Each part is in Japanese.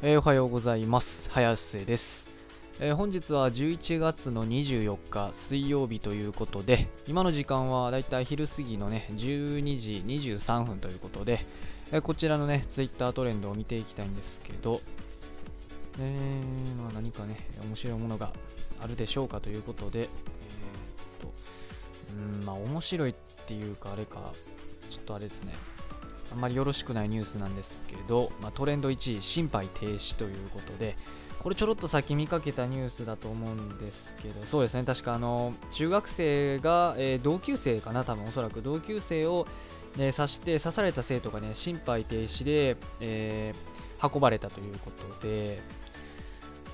えーおはようございます。早瀬です、えー本日は11月の24日水曜日ということで今の時間はだいたい昼過ぎのね12時23分ということで、えーこちらのねツイッタートレンドを見ていきたいんですけどえ、まあ何かね面白いものがあるでしょうかということでえっとうんまあ面白いっていうかあれかちょっとあれですね。んまりよろしくないニュースなんですけど、まあ、トレンド1位、心肺停止ということで、これちょろっと先見かけたニュースだと思うんですけど、そうですね、確かあの中学生が、えー同級生かな、多分おそらく。同級生を、えー刺して、刺された生徒がね、心肺停止で、えー運ばれたということで、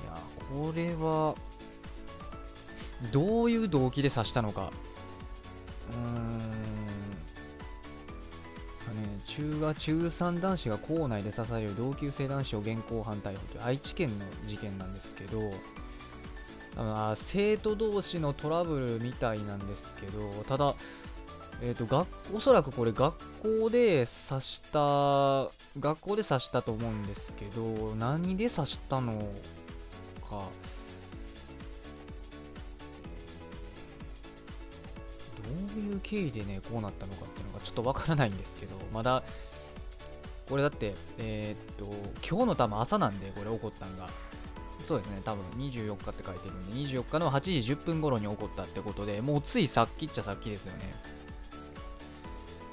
いや、これは、どういう動機で刺したのか、うーん、中学中3男子が校内で刺される同級生男子を現行犯逮捕という愛知県の事件なんですけどあ生徒同士のトラブルみたいなんですけどただ、えー、と学おそらくこれ学校で刺した学校で刺したと思うんですけど何で刺したのか。どういう経緯でねこうなったのか。ちょっとわからないんですけどまだこれだってえーっと今日の多分朝なんでこれ起こったんが。そうですね多分24日って書いてるんで24日の8時10分頃に起こったってことでもうついさっきっちゃさっきですよね。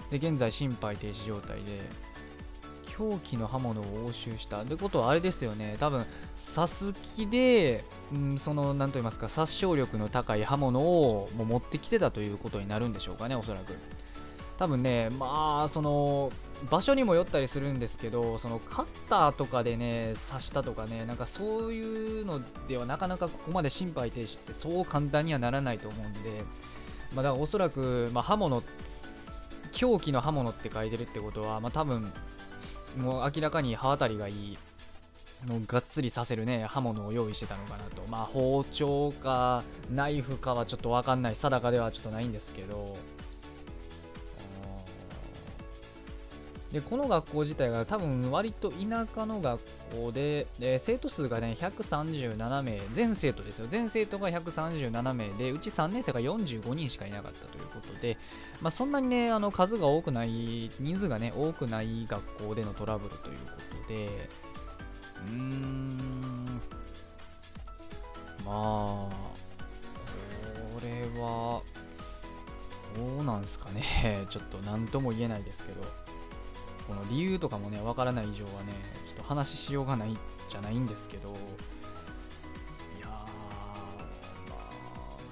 で現在心肺停止状態で凶器の刃物を押収した。ってことはあれですよね多分刺す気で、うん、その何と言いますか殺傷力の高い刃物をもう持ってきてたということになるんでしょうかねおそらく。多分ねまあその場所にもよったりするんですけどそのカッターとかでね刺したとかねなんかそういうのではなかなかここまで心肺停止ってそう簡単にはならないと思うんでまあだからおそらく、まあ、刃物凶器の刃物って書いてるってことはまあ多分もう明らかに刃当たりがいいもうがっつりさせるね刃物を用意してたのかなと。まあ包丁かナイフかはちょっと分かんない定かではちょっとないんですけど。でこの学校自体が多分割と田舎の学校で、え生徒数がね137名全生徒ですよ。全生徒が137名でうち3年生が45人しかいなかったということで、まあ、そんなにねあの数が多くない人数がね多くない学校でのトラブルということでうーんまあこれはどうなんすかね。ちょっと何とも言えないですけど。この理由とかもねわからない以上はねちょっと話しようがないじゃないんですけどいやまあ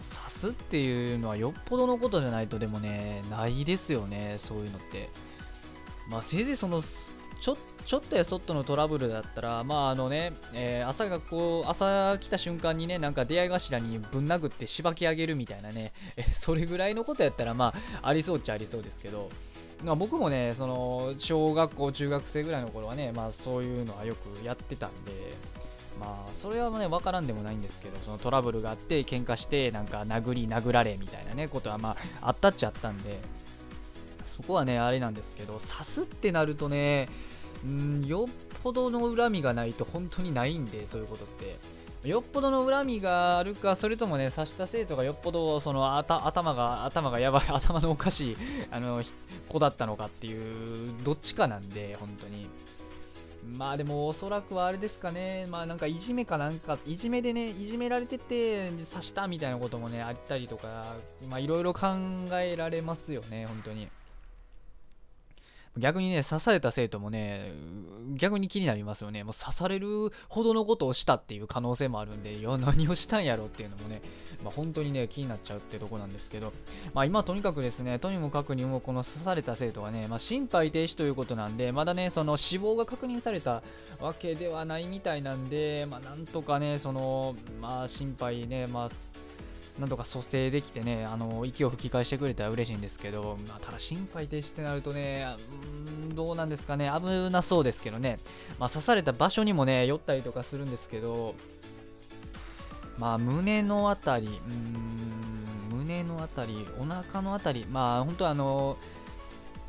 刺すっていうのはよっぽどのことじゃないとでもねないですよねそういうのって。まあせいぜいそのちょちょっとやそっとのトラブルだったらまああのね、えー朝学校朝来た瞬間にねなんか出会い頭にぶん殴ってしばき上げるみたいなねえそれぐらいのことやったらまあありそうっちゃありそうですけど、僕もねその小学校中学生ぐらいの頃はねまあそういうのはよくやってたんでまあそれはね分からんでもないんですけどそのトラブルがあって喧嘩してなんか殴り殴られみたいなねことはまああったっちゃったんでそこはねあれなんですけど刺すってなるとねんよっぽどの恨みがないと本当にないんでそういうことって。よっぽどの恨みがあるかそれともね刺した生徒がよっぽどその頭が頭がやばい 頭のおかしいあの子だったのかっていうどっちかなんで本当に。まあでもおそらくはあれですかね。まあなんかいじめかなんかいじめでねいじめられてて刺したみたいなこともねあったりとかまあいろいろ考えられますよね本当に。逆にね刺された生徒もね逆に気になりますよね。もう刺されるほどのことをしたっていう可能性もあるんでいや何をしたんやろっていうのもね、まあ、本当にね気になっちゃうってとこなんですけど。まあ今とにかくですねとにもかくにもこの刺された生徒はね、まあ、心肺停止ということなんでまだねその死亡が確認されたわけではないみたいなんでまあなんとかねそのまあ心肺ねまあなんとか蘇生できてね、あの息を吹き返してくれたら嬉しいんですけど、まあ、ただ心肺停止ってなるとね、うーんどうなんですかね、危なそうですけどね、まあ、刺された場所にもね、寄ったりとかするんですけど、まあ、胸のあたり、うーん、胸のあたり、お腹のあたり、まあ、本当はあの、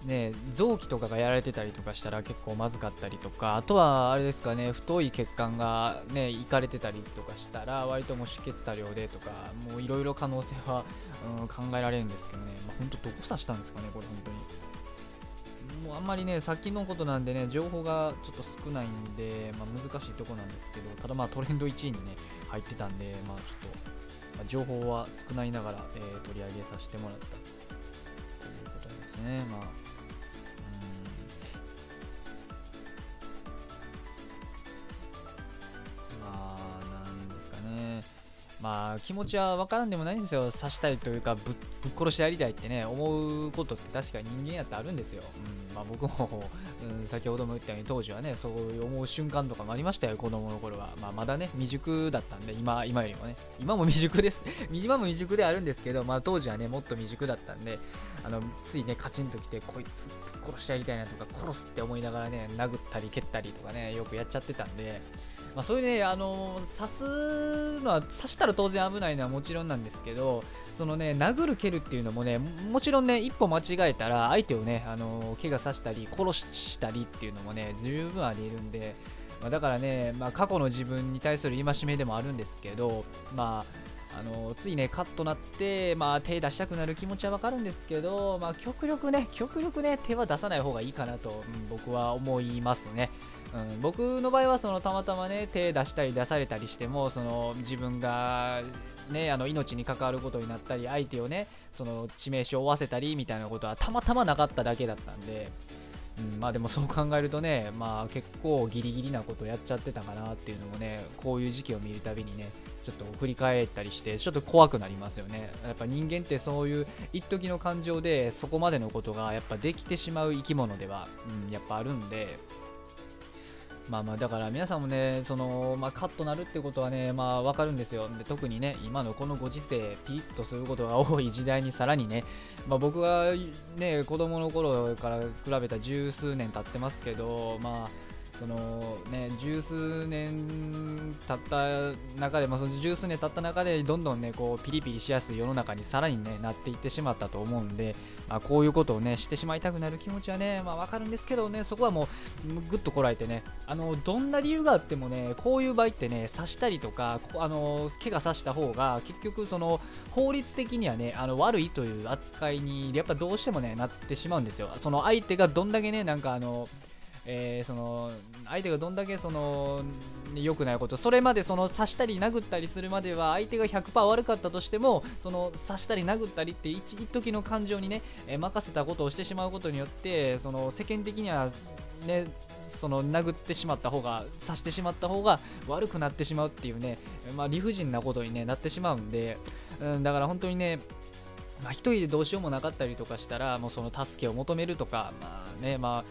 ね臓器とかがやられてたりとかしたら結構まずかったりとかあとはあれですかね太い血管がねいかれてたりとかしたら割ともう出血多量でとかもういろいろ可能性は、うん、考えられるんですけどね、まあ、本当どこ刺したんですかねこれ本当に。もうあんまりね先のことなんでね情報がちょっと少ないんで、まあ、難しいとこなんですけどただまあトレンド1位にね入ってたんでまあちょっと、まあ、情報は少ないながら、えー、取り上げさせてもらったということですね。まあまあ気持ちは分からんでもないんですよ。刺したいというかぶっ殺してやりたいってね思うことって確かに人間やってあるんですよ、うんまあ、僕も、うん、先ほども言ったように当時はねそう思う瞬間とかもありましたよ子供の頃は、まあ、まだね未熟だったんで今今よりもね。今も未熟です。今も未熟であるんですけど、まあ、当時はねもっと未熟だったんであのついねカチンときてこいつぶっ殺してやりたいなとか殺すって思いながらね殴ったり蹴ったりとかねよくやっちゃってたんでまあ、そういうね、あの刺すのは刺したら当然危ないのはもちろんなんですけどそのね殴る蹴るっていうのもねもちろんね一歩間違えたら相手をね、あの怪我させたり殺したりっていうのもね十分ありえるんで、まあ、だからね、まあ、過去の自分に対する戒めでもあるんですけどまああのついねカッとなって、まあ、手出したくなる気持ちはわかるんですけど、まあ、極力ね極力ね手は出さない方がいいかなと、うん、僕は思いますね。うん、僕の場合はそのたまたまね手出したり出されたりしてもその自分がねあの命に関わることになったり相手をねその致命傷を負わせたりみたいなことはたまたまなかっただけだったんで、うん、まあでもそう考えるとねまあ結構ギリギリなことやっちゃってたかなっていうのもねこういう時期を見るたびにねちょっと振り返ったりしてちょっと怖くなりますよね。やっぱ人間ってそういう一時の感情でそこまでのことがやっぱできてしまう生き物では、うん、やっぱあるんでまあまあだから皆さんもねその、まあ、カットなるってことはねまあわかるんですよ。で特にね今のこのご時世ピリッとすることが多い時代にさらにね、まあ、僕はね子供の頃から比べた十数年経ってますけどまあそのね十数年経った中で、まあ、その十数年経った中でどんどんねこうピリピリしやすい世の中にさらにねなっていってしまったと思うんで、まあ、こういうことをねしてしまいたくなる気持ちはねまあわかるんですけどねそこはもうぐっとこらえてねあのどんな理由があってもねこういう場合ってね刺したりとかあの怪我さした方が結局その法律的にはねあの悪いという扱いにやっぱどうしてもねなってしまうんですよ。その相手がどんだけねなんかあのえー、その相手がどんだけその良くないことそれまでその刺したり殴ったりするまでは相手が100%悪かったとしてもその刺したり殴ったりって一時の感情にね、えー、任せたことをしてしまうことによってその世間的にはねその殴ってしまった方が刺してしまった方が悪くなってしまうっていうね、まあ、理不尽なことに、ね、なってしまうんで、うん、だから本当にねまあ、1人でどうしようもなかったりとかしたらもうその助けを求めるとか、まあねまあ、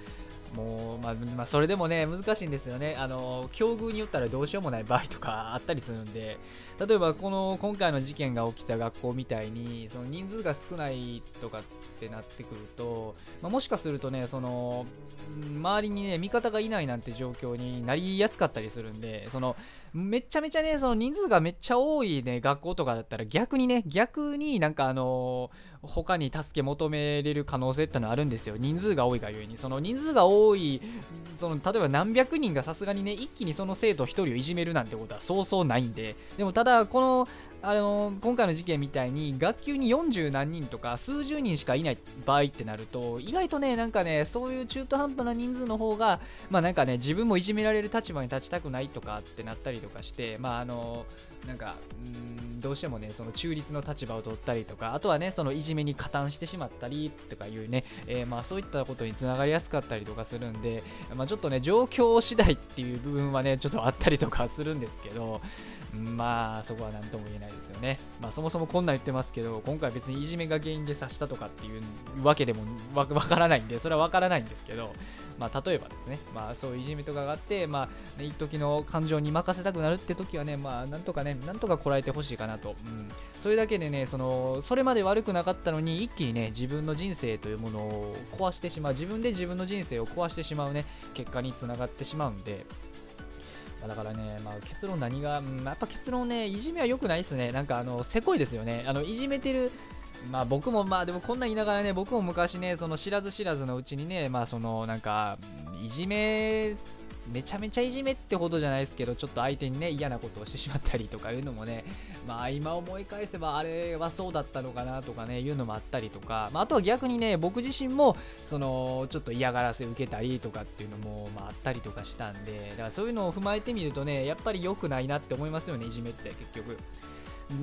もう、まあ、まあ、それでもね、難しいんですよね。あの、境遇によったらどうしようもない場合とかあったりするんで、例えばこの、今回の事件が起きた学校みたいに、その人数が少ないとかってなってくると、まあ、もしかするとね、その、周りにね、味方がいないなんて状況になりやすかったりするんで、その、めちゃめちゃね、その人数がめっちゃ多いね、学校とかだったら逆にね、逆になんかあの他に助け求めれる可能性ってのはあるんですよ。人数が多いがゆえに。その人数が多いその例えば何百人がさすがにね一気にその生徒1人をいじめるなんてことはそうそうないんで。でもただこのあの今回の事件みたいに学級に40何人とか数十人しかいない場合ってなると意外とねなんかねそういう中途半端な人数の方がまあなんかね自分もいじめられる立場に立ちたくないとかってなったりとかしてまああのなんかうんどうしてもねその中立の立場を取ったりとかあとはねそのいじめに加担してしまったりとかいうね、えー、まあそういったことにつながりやすかったりとかするんで、まあ、ちょっとね状況次第っていう部分はねちょっとあったりとかするんですけどまあそこは何とも言えないですよね。まあそもそもこんなん言ってますけど、今回別にいじめが原因で刺したとかっていうわけでもわからないんで、それはわからないんですけど、まあ例えばですね、まあそういういじめとかがあって、まあ、ね、一時の感情に任せたくなるって時はね、まあなんとかね、なんとかこらえてほしいかなと。うん。それだけでね、その、それまで悪くなかったのに、一気にね、自分の人生というものを壊してしまう、自分で自分の人生を壊してしまうね、結果につながってしまうんで、だからね、まあ、結論何が、うん、やっぱ結論ね、いじめは良くないですね。なんかあの、せこいですよね。あの、いじめてるまあ僕もまあでもこんなん言いながらね僕も昔ねその知らず知らずのうちにねまあそのなんかいじめめちゃめちゃいじめってほどじゃないですけどちょっと相手にね嫌なことをしてしまったりとかいうのもね まあ今思い返せばあれはそうだったのかなとかねいうのもあったりとか、まあ、あとは逆にね僕自身もそのちょっと嫌がらせ受けたりとかっていうのも、まあ、あったりとかしたんでだからそういうのを踏まえてみるとねやっぱり良くないなって思いますよねいじめって結局。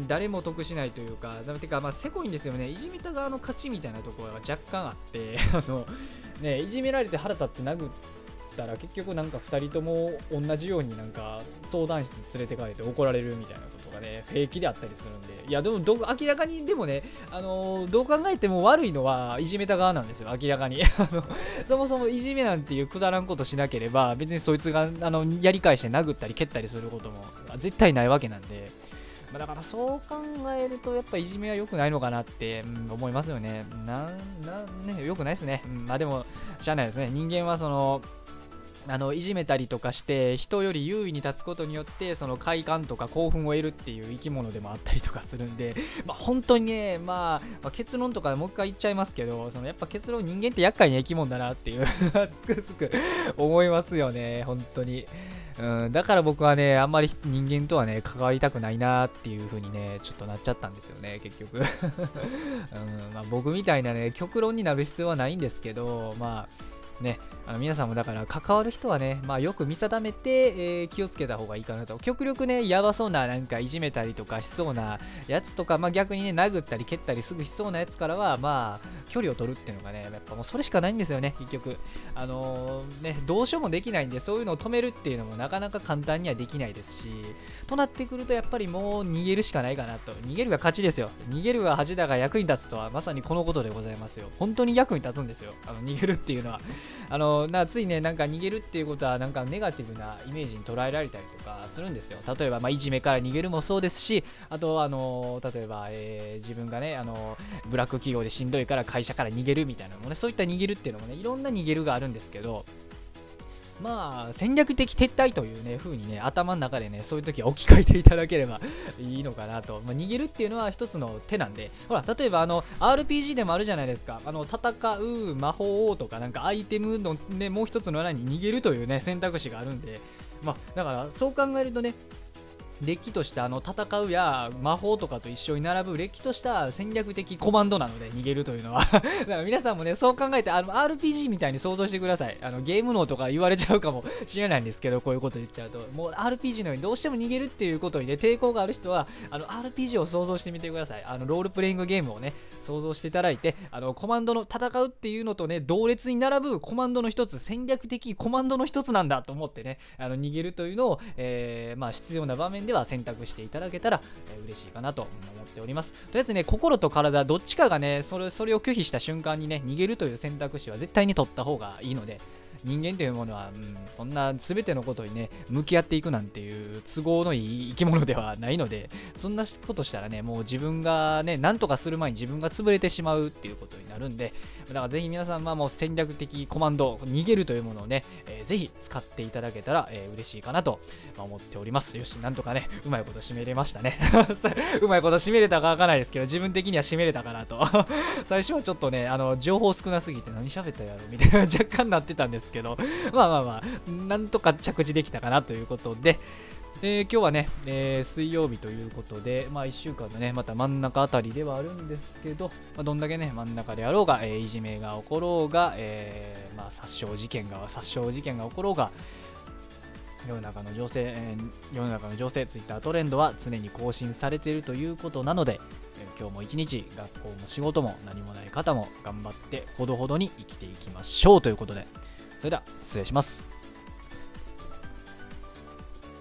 誰も得しないというか、てか、まあ、せこいんですよね、いじめた側の勝ちみたいなところが若干あって、あのね、いじめられて腹立って殴ったら、結局なんか2人とも同じようになんか相談室連れて帰って怒られるみたいなことがね、平気であったりするんで、いや、でもど明らかに、でもね、あのどう考えても悪いのはいじめた側なんですよ、明らかに。そもそもいじめなんていうくだらんことしなければ、別にそいつがあのやり返して殴ったり蹴ったりすることも絶対ないわけなんで。ま、だからそう考えるとやっぱいじめは良くないのかなって、うん、思いますよね。なん、なん、ね、良くないですね。うん、まあでも、しゃあないですね。人間はその、あのいじめたりとかして人より優位に立つことによってその快感とか興奮を得るっていう生き物でもあったりとかするんで、まあ、本当にね、まあ、まあ、結論とかもう一回言っちゃいますけどそのやっぱ結論人間って厄介な生き物だなっていう つくづく 思いますよね本当に。うん、だから僕はね、あんまり人間とはね、関わりたくないなっていう風にね、ちょっとなっちゃったんですよね、結局。うんまあ、僕みたいなね、極論になる必要はないんですけど、まあ、ね、あの皆さんもだから関わる人はね、まあ、よく見定めて、えー、気をつけた方がいいかなと。極力ねやばそうななんかいじめたりとかしそうなやつとか、まあ、逆にね殴ったり蹴ったりすぐしそうなやつからはまあ距離を取るっていうのがねやっぱもうそれしかないんですよね結局。あのー、ねどうしようもできないんでそういうのを止めるっていうのもなかなか簡単にはできないですしとなってくるとやっぱりもう逃げるしかないかなと。逃げるが勝ちですよ。逃げるが恥だが役に立つとはまさにこのことでございますよ。本当に役に立つんですよ。あの逃げるっていうのは。あのなついねなんか逃げるっていうことはなんかネガティブなイメージに捉えられたりとかするんですよ。例えば、まあ、いじめから逃げるもそうですしあとあの例えば、えー、自分がねあのブラック企業でしんどいから会社から逃げるみたいなのもねそういった逃げるっていうのもねいろんな逃げるがあるんですけどまあ戦略的撤退というね風にね頭の中でねそういう時は置き換えていただければいいのかなと、まあ、逃げるっていうのは一つの手なんで。ほら例えばあの RPG でもあるじゃないですか。あの戦う魔法とかなんかアイテムのねもう一つの穴に逃げるというね選択肢があるんで。まあだからそう考えるとねれっきとしたあの戦うや魔法とかと一緒に並ぶれっきとした戦略的コマンドなので逃げるというのは。だから皆さんもねそう考えてあの RPG みたいに想像してください。あのゲーム脳とか言われちゃうかもしれないんですけどこういうこと言っちゃうと。もう RPG のようにどうしても逃げるっていうことにね抵抗がある人はあの RPG を想像してみてください。あのロールプレイングゲームをね想像していただいてあのコマンドの戦うっていうのとね同列に並ぶコマンドの一つ戦略的コマンドの一つなんだと思ってねあの逃げるというのを、えー、まあ必要な場面では選択していただけたら、え、嬉しいかなと思っております。とりあえずね、心と体、どっちかがね、それそれを拒否した瞬間にね、逃げるという選択肢は絶対に取った方がいいので、人間というものは、うん、そんな全てのことにね、向き合っていくなんていう都合のいい生き物ではないので、そんなことしたらね、もう自分がね、なんとかする前に自分が潰れてしまうっていうことになるんで、だからぜひ皆さんはもう戦略的コマンド、逃げるというものをね、えー、ぜひ使っていただけたら、えー、嬉しいかなと思っております。よし、なんとかね、うまいこと締めれましたね。うまいこと締めれたかわかんないですけど、自分的には締めれたかなと。最初はちょっとね、あの、情報少なすぎて何喋ったやろみたいな若干なってたんですけど、けど まあまあまあ、なんとか着地できたかなということで、えー、今日はね、えー、水曜日ということで、まあ1週間のね、また真ん中あたりではあるんですけど、まあ、どんだけね、真ん中であろうが、えー、いじめが起ころうが、えまあ殺傷事件が、殺傷事件が起ころうが、世の中の情勢、え世の中の情勢、ツイッタートレンドは常に更新されているということなので、え今日も一日、学校も仕事も何もない方も頑張ってほどほどに生きていきましょうということで、それでは失礼します。